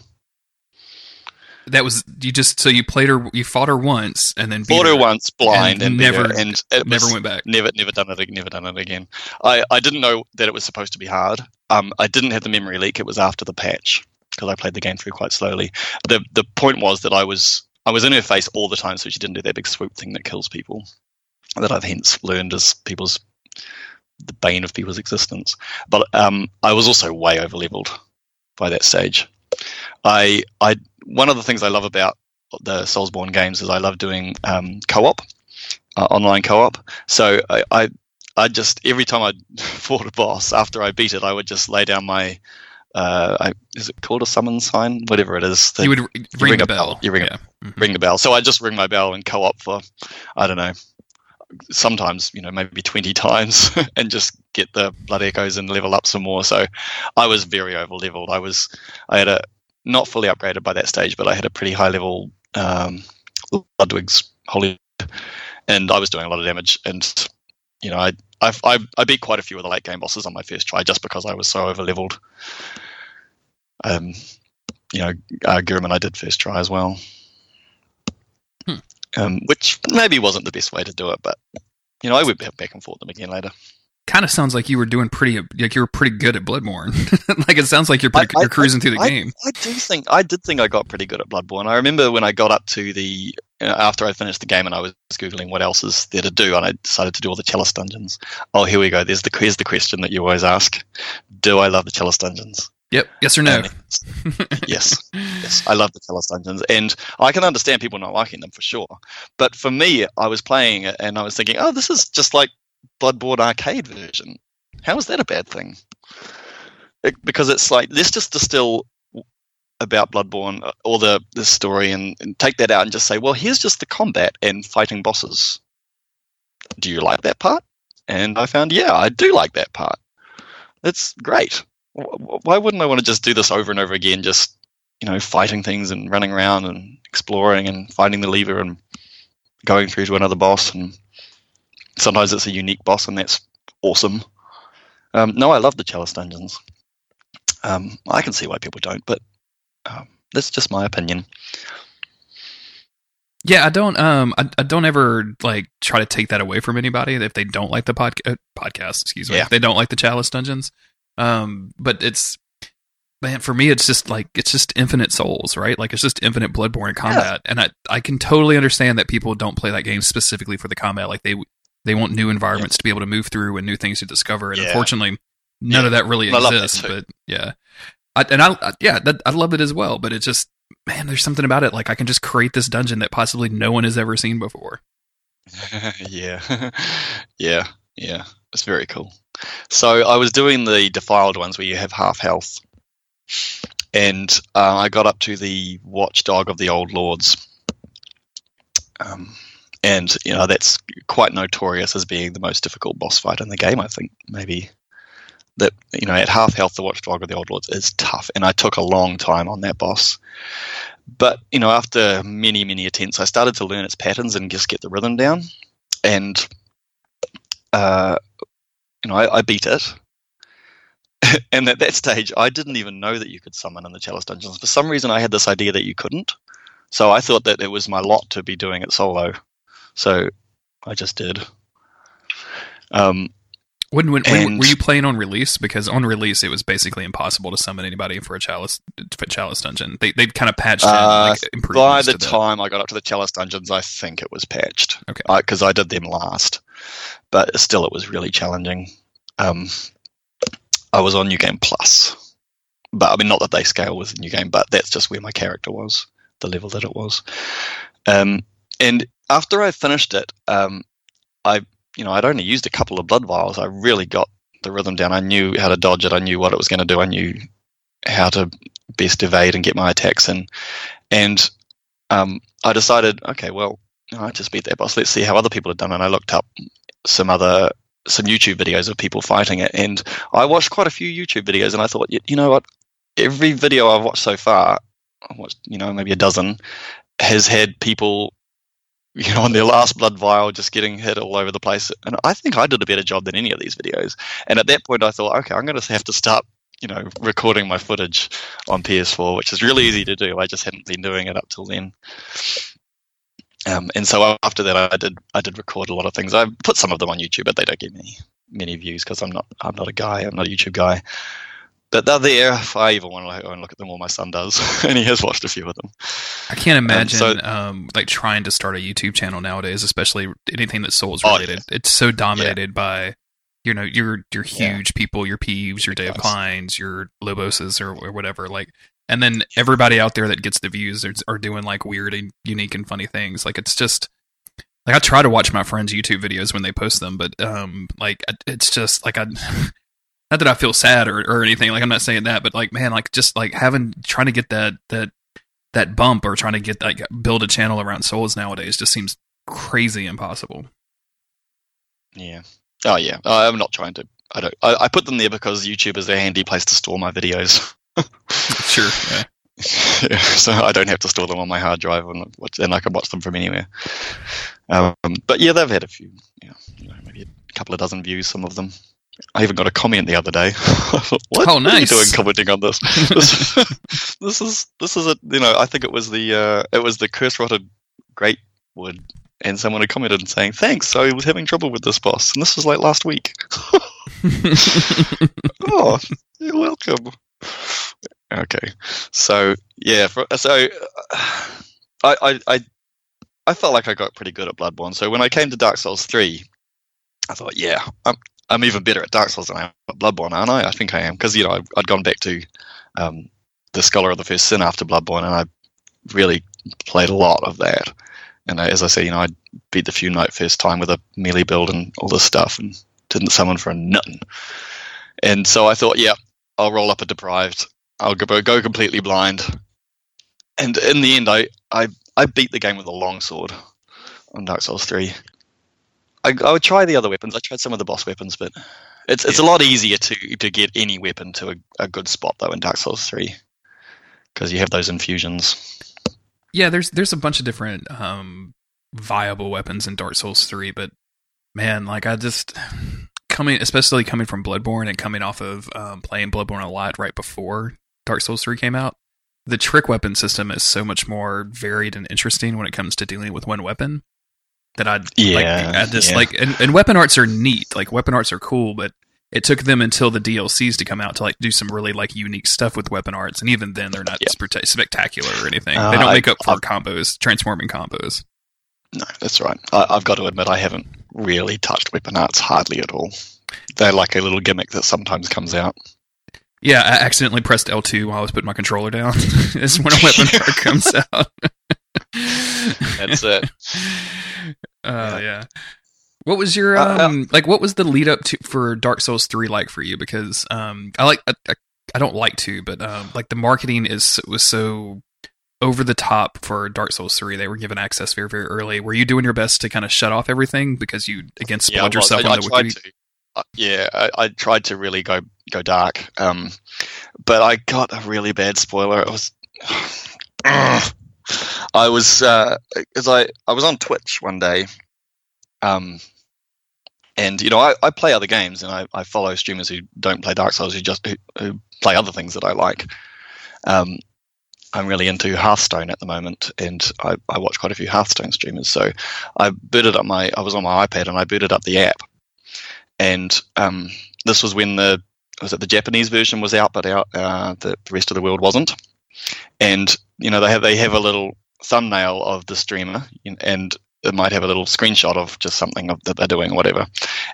That was you just so you played her, you fought her once, and then fought her, her, once blind, and, and never her, and never went back. Never, never done it. Never done it again. I, I didn't know that it was supposed to be hard. Um, I didn't have the memory leak. It was after the patch because I played the game through quite slowly. the The point was that I was I was in her face all the time, so she didn't do that big swoop thing that kills people that I've hence learned as people's the bane of people's existence. But um, I was also way over leveled by that stage. I I one of the things I love about the Soulsborne games is I love doing um, co-op, uh, online co-op. So I, I I just every time I <laughs> fought a boss after I beat it, I would just lay down my uh, I, is it called a summon sign? Whatever it is. you would ring, you ring the bell. bell. You ring, yeah. mm-hmm. ring the bell. So I just ring my bell and co-op for, I don't know, sometimes you know maybe 20 <laughs> times and just get the blood echoes and level up some more. So i was very over leveled i was i had a not fully upgraded by that stage but i had a pretty high level um, ludwig's holy and i was doing a lot of damage and you know I, I i beat quite a few of the late game bosses on my first try just because i was so over leveled um you know uh, Gehrman I did first try as well um, which maybe wasn't the best way to do it, but you know, I would back and forth them again later. Kind of sounds like you were doing pretty, like you were pretty good at Bloodborne. <laughs> like it sounds like you're pretty, I, you're cruising I, through the game. I do think I did think I got pretty good at Bloodborne. I remember when I got up to the you know, after I finished the game and I was googling what else is there to do, and I decided to do all the Chalice dungeons. Oh, here we go. There's the here's the question that you always ask: Do I love the Chalice dungeons? Yep. Yes or no? yes. Yes. I love the Chalice Dungeons. And I can understand people not liking them for sure. But for me, I was playing it and I was thinking, oh, this is just like Bloodborne arcade version. How is that a bad thing? It, because it's like, let's just distill about Bloodborne uh, or the, the story and, and take that out and just say, well, here's just the combat and fighting bosses. Do you like that part? And I found, yeah, I do like that part. It's great why wouldn't I want to just do this over and over again? Just you know, fighting things and running around and exploring and finding the lever and going through to another boss. And sometimes it's a unique boss, and that's awesome. Um, no, I love the Chalice dungeons. Um, I can see why people don't, but um, that's just my opinion. Yeah, I don't. Um, I, I don't ever like try to take that away from anybody if they don't like the podca- uh, podcast. Excuse me, Yeah. if they don't like the Chalice Dungeons. Um, but it's man for me, it's just like it's just infinite souls, right? Like it's just infinite Bloodborne combat, and I I can totally understand that people don't play that game specifically for the combat. Like they they want new environments to be able to move through and new things to discover, and Yeah. unfortunately, none Yeah. of that really I that exists. But yeah, I, and I I- yeah, that, I love it as well. But it's just man, there's something about it. Like I can just create this dungeon that possibly no one has ever seen before. <laughs> yeah, <laughs> yeah, yeah. It's very cool. So I was doing the defiled ones where you have half health, and uh, I got up to the watchdog of the old lords, um, and you know that's quite notorious as being the most difficult boss fight in the game. I think maybe that you know at half health the watchdog of the old lords is tough, and I took a long time on that boss. But you know, after many many attempts, I started to learn its patterns and just get the rhythm down, and uh, you know, I, I beat it. <laughs> and at that stage, I didn't even know that you could summon in the Chalice dungeons. For some reason, I had this idea that you couldn't. So I thought that it was my lot to be doing it solo. So I just did. Um, When, when, And- were you playing on release? Because on release, it was basically impossible to summon anybody for a chalice for a chalice dungeon. They they kind of patched in Uh, like, by the time I got up to the Chalice dungeons, I think it was patched. Okay. Because I, did them last, but still, it was really challenging. Um, I was on New Game Plus, but I mean, not that they scale with New Game, but that's just where my character was, the level that it was. Um, and after I finished it, um, I, you know, I'd only used a couple of blood vials. I really got the rhythm down. I knew how to dodge it. I knew what it was going to do. I knew how to best evade and get my attacks in. And um, I decided, okay, well, I just beat that boss. Let's see how other people have done. And I looked up some other some YouTube videos of people fighting it, and I watched quite a few YouTube videos, and I thought, you, you know what? Every video I've watched so far, I watched, you know, maybe a dozen, has had people, you know, on their last blood vial just getting hit all over the place. And I think I did a better job than any of these videos. And at that point, I thought, okay, I'm going to have to start you know, recording my footage on PS4, which is really easy to do. I just hadn't been doing it up till then. Um, and so after that, I did I did record a lot of things. I put some of them on YouTube, but they don't get many many views because I'm not I'm not a guy. I'm not a YouTube guy. But they're there. If I even want to go and look at them, all my son does, <laughs> and he has watched a few of them. I can't imagine so- um, like trying to start a YouTube channel nowadays, especially anything that's Souls Oh, related. It's so dominated by you know your your Yeah. huge people, your Peeves, your Dave. Kleins, your Loboses, or, or whatever. Like, and then everybody out there that gets the views are, are doing like weird and unique and funny things. Like, it's just like I try to watch my friends' YouTube videos when they post them, but um, like it's just like I. <laughs> Not that I feel sad or, or anything, like I'm not saying that, but like man, like just like having trying to get that that that bump or trying to get like build a channel around souls nowadays just seems crazy impossible. Yeah. Oh yeah. Uh, I'm not trying to. I don't. I, I put them there because YouTube is a handy place to store my videos. <laughs> <laughs> Sure. Yeah. <laughs> Yeah, so I don't have to store them on my hard drive, and, and I can watch them from anywhere. Um, but yeah, they've had a few, yeah, you know, maybe a couple of dozen views. Some of them. I even got a comment the other day. I thought, <laughs> what? Oh, What are you nice. doing commenting on this? this, this is this is a you know I think it was the uh, it was the curse rotted great wood, and someone had commented saying thanks. I was having trouble with this boss, and this was like last week. oh, you're welcome. Okay, so yeah, for, so uh, I, I I I felt like I got pretty good at Bloodborne. So when I came to Dark Souls three, I thought, yeah, I'm I'm even better at Dark Souls than I am at Bloodborne, aren't I? I think I am because you know I'd, I'd gone back to um, the Scholar of the First Sin after Bloodborne, and I really played a lot of that. And I, as I say, you know, I beat the Fume Knight first time with a melee build and all this stuff, and didn't summon for a nothing. And so I thought, yeah, I'll roll up a deprived. I'll go, go completely blind. And in the end, I, I, I beat the game with a longsword on Dark Souls 3. I, I would try the other weapons. I tried some of the boss weapons, but it's it's a lot easier to, to get any weapon to a, a good spot, though, in Dark Souls 3. Because you have those infusions. yeah, there's there's a bunch of different um, viable weapons in Dark Souls three, but man, like I just <sighs> coming, especially coming from Bloodborne and coming off of um, playing Bloodborne a lot right before Dark Souls three came out. the trick weapon system is so much more varied and interesting when it comes to dealing with one weapon. That I'd Yeah, like, I just yeah. like, and, and weapon arts are neat. Like weapon arts are cool, but it took them until the DLCs to come out to like do some really like unique stuff with weapon arts, and even then they're not Yeah. specta- spectacular or anything. Uh, they don't I- make up for I- combos, transforming combos. No, that's right. I, I've got to admit, I haven't really touched weapon arts hardly at all. They're like a little gimmick that sometimes comes out. Yeah, I accidentally pressed L2 while I was putting my controller down. <laughs> it's when a weapon <laughs> art comes out. That's it. <laughs> Uh, yeah. What was your Uh, uh, um like? What was the lead up to for Dark Souls three like for you? Because um, I like I, I, I don't like to, but um, like the marketing is was so over the top for Dark Souls three. They were given access very very early. Were you doing your best to kind of shut off everything because you again Yeah, spoiled was. yourself I, I on the tried wiki? to. Uh, yeah, I, I tried to really go go dark, um, but I got a really bad spoiler. It was. <sighs> I was because I I was on Twitch one day, um, and you know I, I play other games and I, I follow streamers who don't play Dark Souls who just who, who play other things that I like. Um, I'm really into Hearthstone at the moment, and I, I watch quite a few Hearthstone streamers. So I booted up my I was on my iPad and I booted up the app, and um, this was when the was it the Japanese version was out, but out uh, the, the rest of the world wasn't. And you know they have they have a little thumbnail of the streamer, and it might have a little screenshot of just something of, that they're doing or whatever.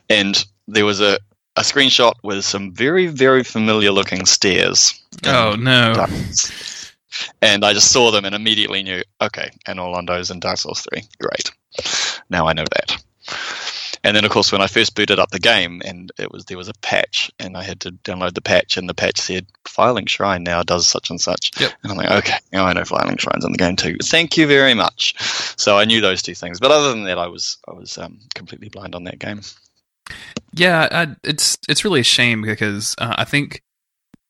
And there was a a screenshot with some very very familiar looking stairs. Oh no! Dark Souls. And I just saw them and immediately knew, okay, and Orlando's in Dark Souls 3. Great. Now I know that. And then, of course, when I first booted up the game, and it was there was a patch, and I had to download the patch, and the patch said Firelink Shrine now does such and such. Yep. And I'm like, okay, now I know Firelink Shrine's in the game too. Thank you very much. So I knew those two things, but other than that, I was I was um, completely blind on that game. Yeah, I, it's it's really a shame because uh, I think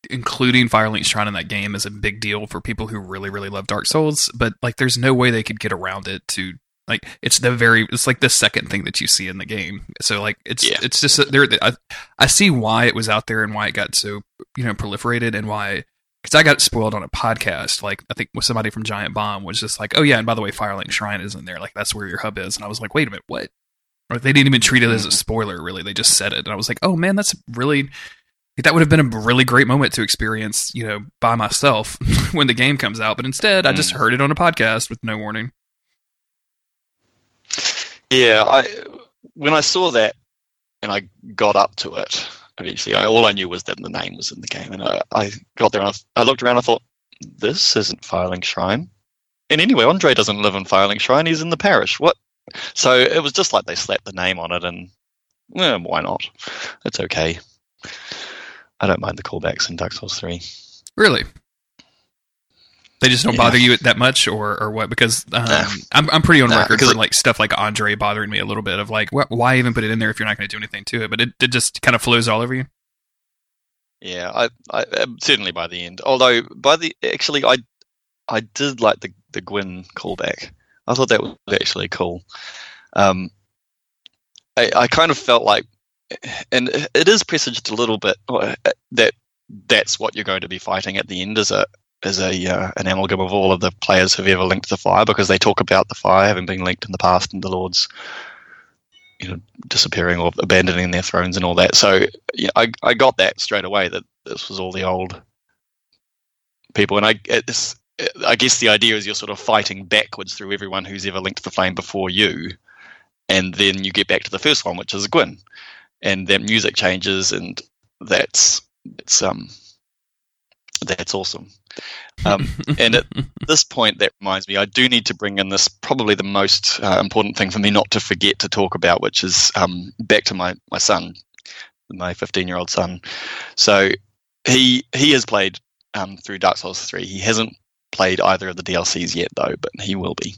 including Firelink Shrine in that game is a big deal for people who really really love Dark Souls. But like, there's no way they could get around it to like it's the very it's like the second thing that you see in the game. So like it's Yeah. it's just there. I, I see why it was out there and why it got so you know proliferated and why. Because I got spoiled on a podcast, like I think with somebody from Giant Bomb was just like, "Oh yeah, and by the way, Firelink Shrine is in there. Like that's where your hub is." And I was like, "Wait a minute, what?" Or they didn't even treat it as a spoiler, really. They just said it, and I was like, "Oh man, that's really that would have been a really great moment to experience, you know, by myself <laughs> when the game comes out." But instead, I just Mm. heard it on a podcast with no warning. Yeah, I when I saw that and I got up to it eventually, I, all I knew was that the name was in the game, and I, I got there and I, I looked around. and I thought, this isn't Firelink Shrine. And anyway, Andre doesn't live in Firelink Shrine; he's in the parish. What? So it was just like they slapped the name on it, and well, why not? It's okay. I don't mind the callbacks in Dark Souls Three. Really? They just don't Yeah. bother you that much, or or what? Because um, Nah. I'm I'm pretty on Nah, record for like stuff like Andre bothering me a little bit of like, wh- why even put it in there if you're not going to do anything to it? But it, it just kind of flows all over you. Yeah, I, I um, certainly by the end. Although by the actually, I I did like the the Gwyn callback. I thought that was actually cool. Um, I I kind of felt like, and it is presaged a little bit uh, that that's what you're going to be fighting at the end is a as a uh, an amalgam of all of the players who've ever linked the fire because they talk about the fire having been linked in the past and the lords you know disappearing or abandoning their thrones and all that. So yeah, I, I got that straight away that this was all the old people. And I it's, I guess the idea is you're sort of fighting backwards through everyone who's ever linked the flame before you. And then you get back to the first one which is Gwyn. And then music changes and that's it's um that's awesome um, <laughs> and at this point, that reminds me, I do need to bring in this probably the most uh, important thing for me not to forget to talk about, which is um, back to my, my son, my 15 year old son. So he he has played um, through Dark Souls 3. He hasn't played either of the DLCs yet, though, but he will be.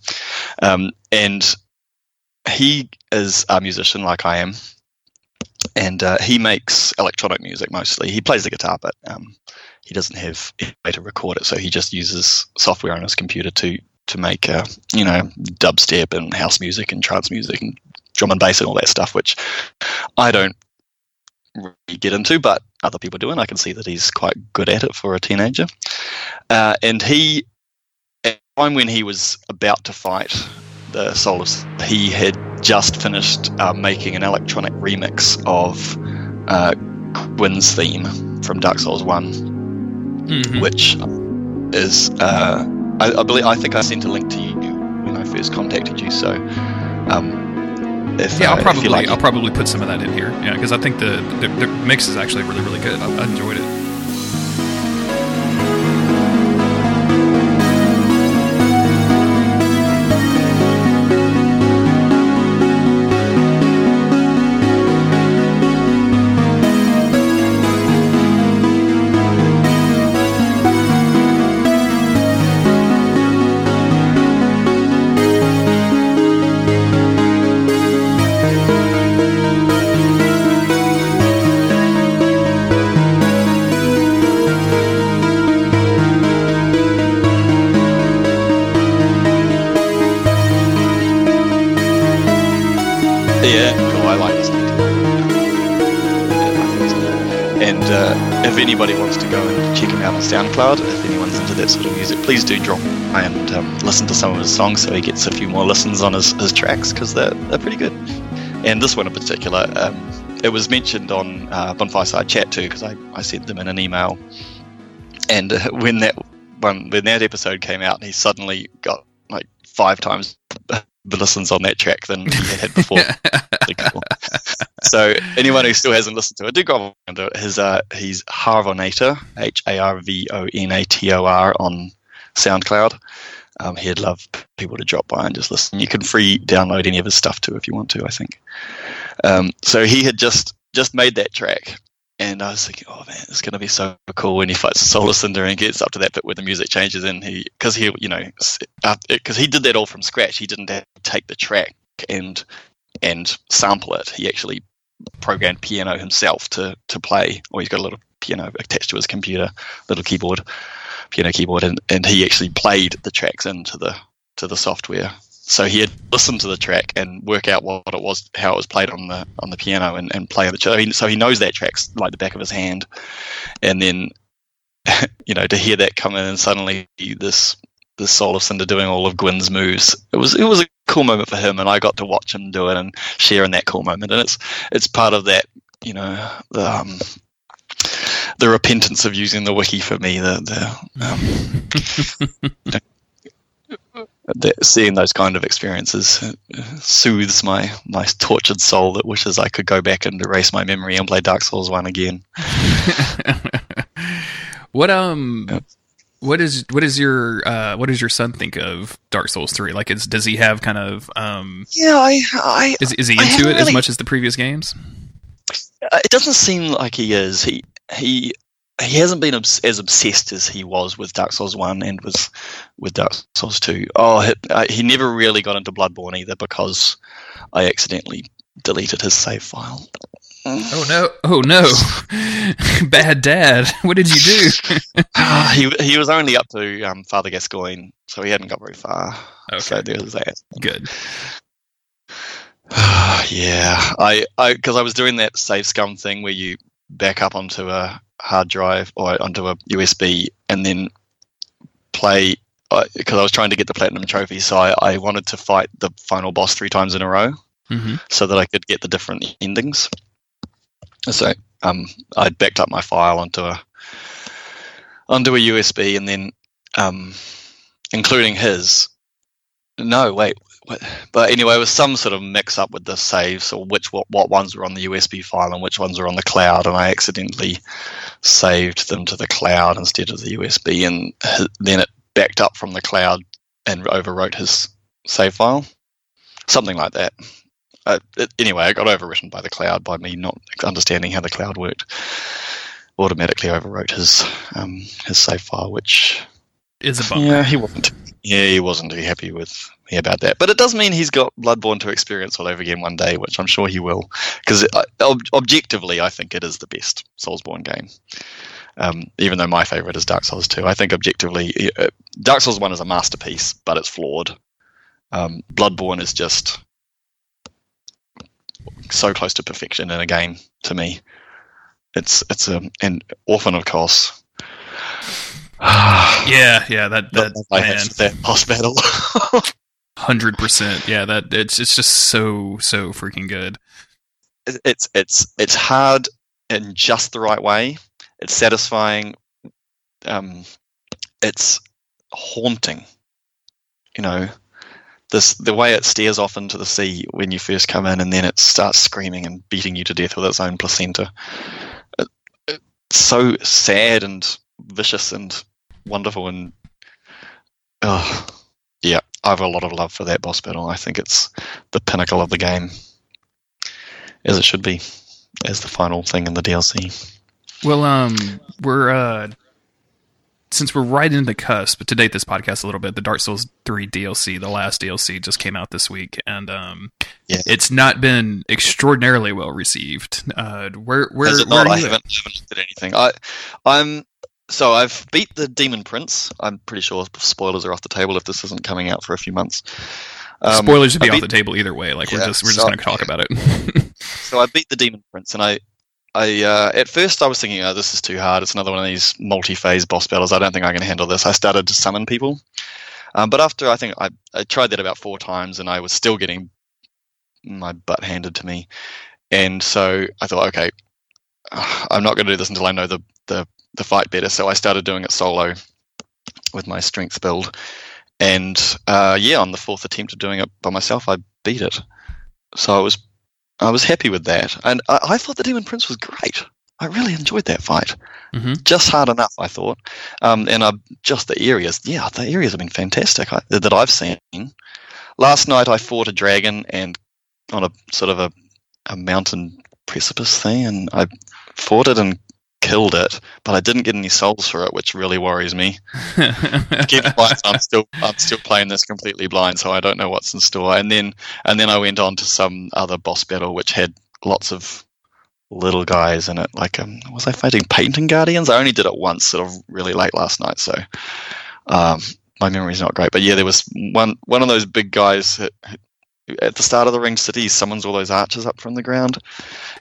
Um, and he is a musician like I am. And uh, he makes electronic music mostly. He plays the guitar, but um, he doesn't have a way to record it, so he just uses software on his computer to to make uh, you know dubstep and house music and trance music and drum and bass and all that stuff, which I don't really get into, but other people do, and I can see that he's quite good at it for a teenager. Uh, and he, at the time when he was about to fight the Solus, he had just finished uh, making an electronic remix of uh, Gwyn's theme from Dark Souls One, Mhm. which is uh, I, I believe I think I sent a link to you when I first contacted you. So, um, if, Yeah, uh, I'll probably like, I'll probably put some of that in here. Yeah, because I think the, the the mix is actually really really good. I, I enjoyed it. Yeah, cool. I like this. Neat. And uh, if anybody wants to go and check him out on SoundCloud, if anyone's into that sort of music, please do drop by and um, listen to some of his songs so he gets a few more listens on his, his tracks because they're, they're pretty good. And this one in particular, um, it was mentioned on uh, Bonfireside Chat too because I, I sent them in an email. And uh, <laughs> when that one, when that episode came out, he suddenly got like five times the listens on that track than <laughs> he had before. <laughs> So anyone who still hasn't listened to it, do go it. His uh, he's Harvonator, H A R V O N A T O R on SoundCloud. Um, he'd love people to drop by and just listen. You can free download any of his stuff too if you want to. I think. Um, so he had just just made that track, and I was thinking, oh man, it's going to be so cool when he fights Soul of Cinder and gets up to that bit where the music changes and he, because he, you know, because he did that all from scratch. He didn't take the track and and sample it. He actually programmed piano himself to to play, or he's got a little piano attached to his computer, little keyboard, piano keyboard, and, and he actually played the tracks into the to the software. So he had listened to the track and work out what it was, how it was played on the on the piano, and, and play the track. So he knows that track's like the back of his hand, and then <laughs> you know to hear that come in and suddenly this this Soul of Cinder doing all of Gwyn's moves. It was it was a cool moment for him, and I got to watch him do it and share in that cool moment. And it's it's part of that, you know, the um, the repentance of using the wiki for me. The the, um, <laughs> the seeing those kind of experiences soothes my my tortured soul that wishes I could go back and erase my memory and play Dark Souls one again. <laughs> what um. Yep. What is what is your uh, what does your son think of Dark Souls three? Like, is does he have kind of um, Yeah, I, I is is he into it as much as the previous games? Uh, it doesn't seem like he is. He he he hasn't been obs- as obsessed as he was with Dark Souls one and was with Dark Souls two. Oh, he, uh, he never really got into Bloodborne either because I accidentally deleted his save file. Oh no! Oh no! <laughs> Bad dad. What did you do? <laughs> Ah, he he was only up to um, Father Gascoigne, so he hadn't got very far. So there was that. good. <sighs> yeah, I I because I was doing that save scum thing where you back up onto a hard drive or onto a USB and then play because I was trying to get the platinum trophy, so I, I wanted to fight the final boss three times in a row hmm so that I could get the different endings. So um, I backed up my file onto a onto a USB and then um, including his. No, wait, what? but anyway, it was some sort of mix up with the saves or which what, what ones were on the USB file and which ones were on the cloud, and I accidentally saved them to the cloud instead of the USB, and then it backed up from the cloud and overwrote his save file, something like that uh, it, anyway, I got overwritten by the cloud by me not understanding how the cloud worked. Automatically overwrote his um, his save file, which Is a bummer. yeah, he wasn't. Yeah, he wasn't too happy with me about that. But it does mean he's got Bloodborne to experience all over again one day, which I'm sure he will. Because ob- objectively, I think it is the best Soulsborne game. Um, even though my favorite is Dark Souls 2, I think objectively, uh, Dark Souls 1 is a masterpiece, but it's flawed. Um, Bloodborne is just so close to perfection in a game to me. It's it's a and often of course <sighs> yeah, yeah, that that man. that boss battle. Hundred percent. Yeah, that it's it's just so so freaking good. It's it's it's hard in just the right way. It's satisfying. Um, it's haunting. You know, this the way it stares off into the sea when you first come in, and then it starts screaming and beating you to death with its own placenta. It, it's so sad and vicious and wonderful, and oh, yeah, I have a lot of love for that boss battle. I think it's the pinnacle of the game, as it should be, as the final thing in the DLC. Well, um, we're uh, since we're right in the cusp but to date this podcast a little bit, the Dark Souls three DLC, the last DLC, just came out this week, and um, yeah. it's not been extraordinarily well received. Uh, where where, Has it where not? I haven't, haven't looked at anything. I I'm so I've beat the Demon Prince. I'm pretty sure spoilers are off the table if this isn't coming out for a few months. Um, spoilers should be beat, off the table either way. Like yeah, we're just we're just so, going to talk about it. <laughs> so I beat the Demon Prince, and I I uh, at first I was thinking, oh, this is too hard. It's another one of these multi-phase boss battles. I don't think I can handle this. I started to summon people, um, but after I think I, I tried that about four times, and I was still getting my butt handed to me. And so I thought, okay, <sighs> I'm not going to do this until I know the, the the fight better. So I started doing it solo with my strength build, and uh, yeah, on the fourth attempt of doing it by myself, I beat it. So I was I was happy with that, and I, I thought the Demon Prince was great. I really enjoyed that fight. Mm-hmm. Just hard enough, I thought. Um, and uh, just the areas, yeah, the areas have been fantastic I, that I've seen. Last night I fought a dragon and on a sort of a, a mountain precipice thing, and I fought it and killed it, but I didn't get any souls for it, which really worries me. <laughs> I'm still I'm still playing this completely blind, so I don't know what's in store. And then and then I went on to some other boss battle which had lots of little guys in it. Like um, was I fighting painting guardians? I only did it once, sort of really late last night, so um, my memory's not great. But yeah, there was one one of those big guys that, at the start of the ring city he summons all those archers up from the ground.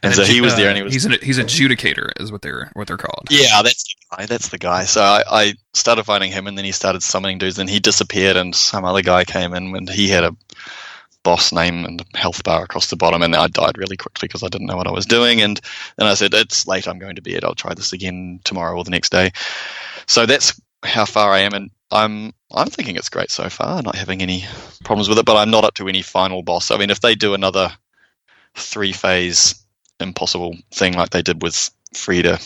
And, and so he was there uh, and he was he's an he's adjudicator is what they're what they're called. Yeah that's the guy that's the guy. So I, I started fighting him and then he started summoning dudes. And he disappeared and some other guy came in and he had a boss name and health bar across the bottom and I died really quickly because I didn't know what I was doing. And then I said it's late I'm going to bed. I'll try this again tomorrow or the next day. So that's how far I am and I'm I'm thinking it's great so far, not having any problems with it, but I'm not up to any final boss. I mean, if they do another three phase impossible thing like they did with Friede,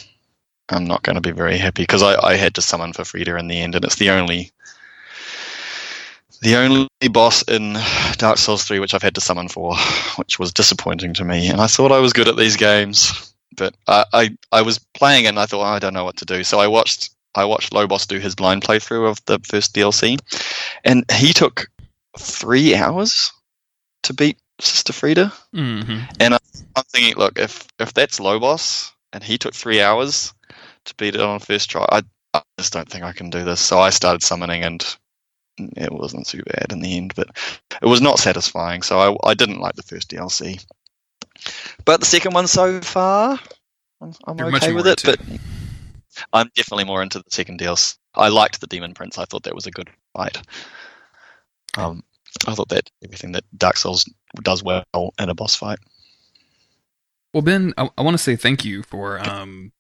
I'm not going to be very happy because I, I had to summon for Friede in the end, and it's the only the only boss in Dark Souls 3 which I've had to summon for, which was disappointing to me. And I thought I was good at these games, but I I, I was playing and I thought oh, I don't know what to do, so I watched I watched Lobos do his blind playthrough of the first DLC, and he took three hours to beat Sister Friede. Mm-hmm. And I'm thinking, look, if if that's Lobos and he took three hours to beat it on first try, I, I just don't think I can do this. So I started summoning, and it wasn't too bad in the end, but it was not satisfying. So I, I didn't like the first DLC, but the second one so far, I'm, I'm okay with it. But I'm definitely more into the second DLC. I liked the Demon Prince. I thought that was a good fight. Um, I thought that everything that Dark Souls does well in a boss fight. Well, Ben, I, I want to say thank you for um,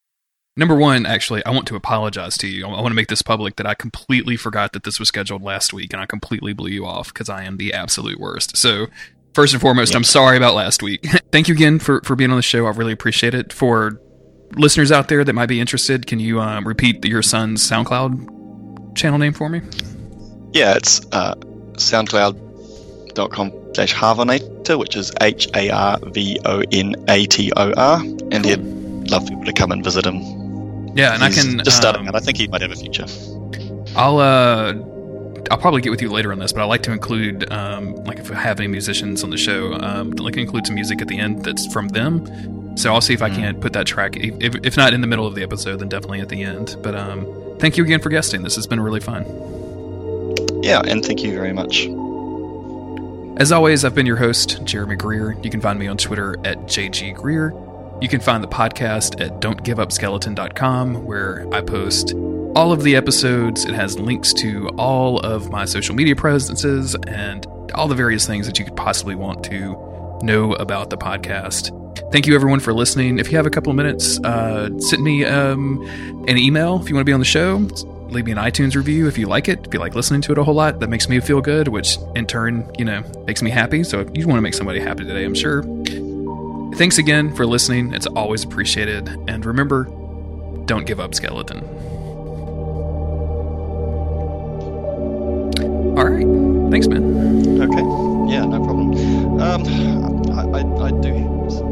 number one. Actually, I want to apologize to you. I, I want to make this public that I completely forgot that this was scheduled last week, and I completely blew you off because I am the absolute worst. So First and foremost, I'm sorry about last week. <laughs> Thank you again for, for being on the show. I really appreciate it. For listeners out there that might be interested, can you um, repeat your son's SoundCloud channel name for me? Yeah, it's uh, soundcloud.com slash Harvonator, which is H A R V O N A T O R. And he'd love people to come and visit him. Yeah, and He's I can just starting um, out. I think he might have a future. I'll uh I'll probably get with you later on this, but I like to include, um, like, if I have any musicians on the show, um, I like to include some music at the end that's from them. So I'll see if I can't put that track, if, if not in the middle of the episode, then definitely at the end. But um, thank you again for guesting. This has been really fun. Yeah, and thank you very much. As always, I've been your host, Jeremy Greer. You can find me on Twitter at JGGreer. You can find the podcast at don'tgiveupskeleton.com, where I post all of the episodes. It has links to all of my social media presences and all the various things that you could possibly want to know about the podcast. Thank you, everyone, for listening. If you have a couple of minutes, uh, send me um, an email if you want to be on the show. Leave me an iTunes review if you like it. If you like listening to it a whole lot, that makes me feel good, which in turn, you know, makes me happy. So you want to make somebody happy today, I'm sure. Thanks again for listening. It's always appreciated. And remember, don't give up, skeleton. All right. Thanks, man. Okay. Yeah, no problem. Um, I, I, I do.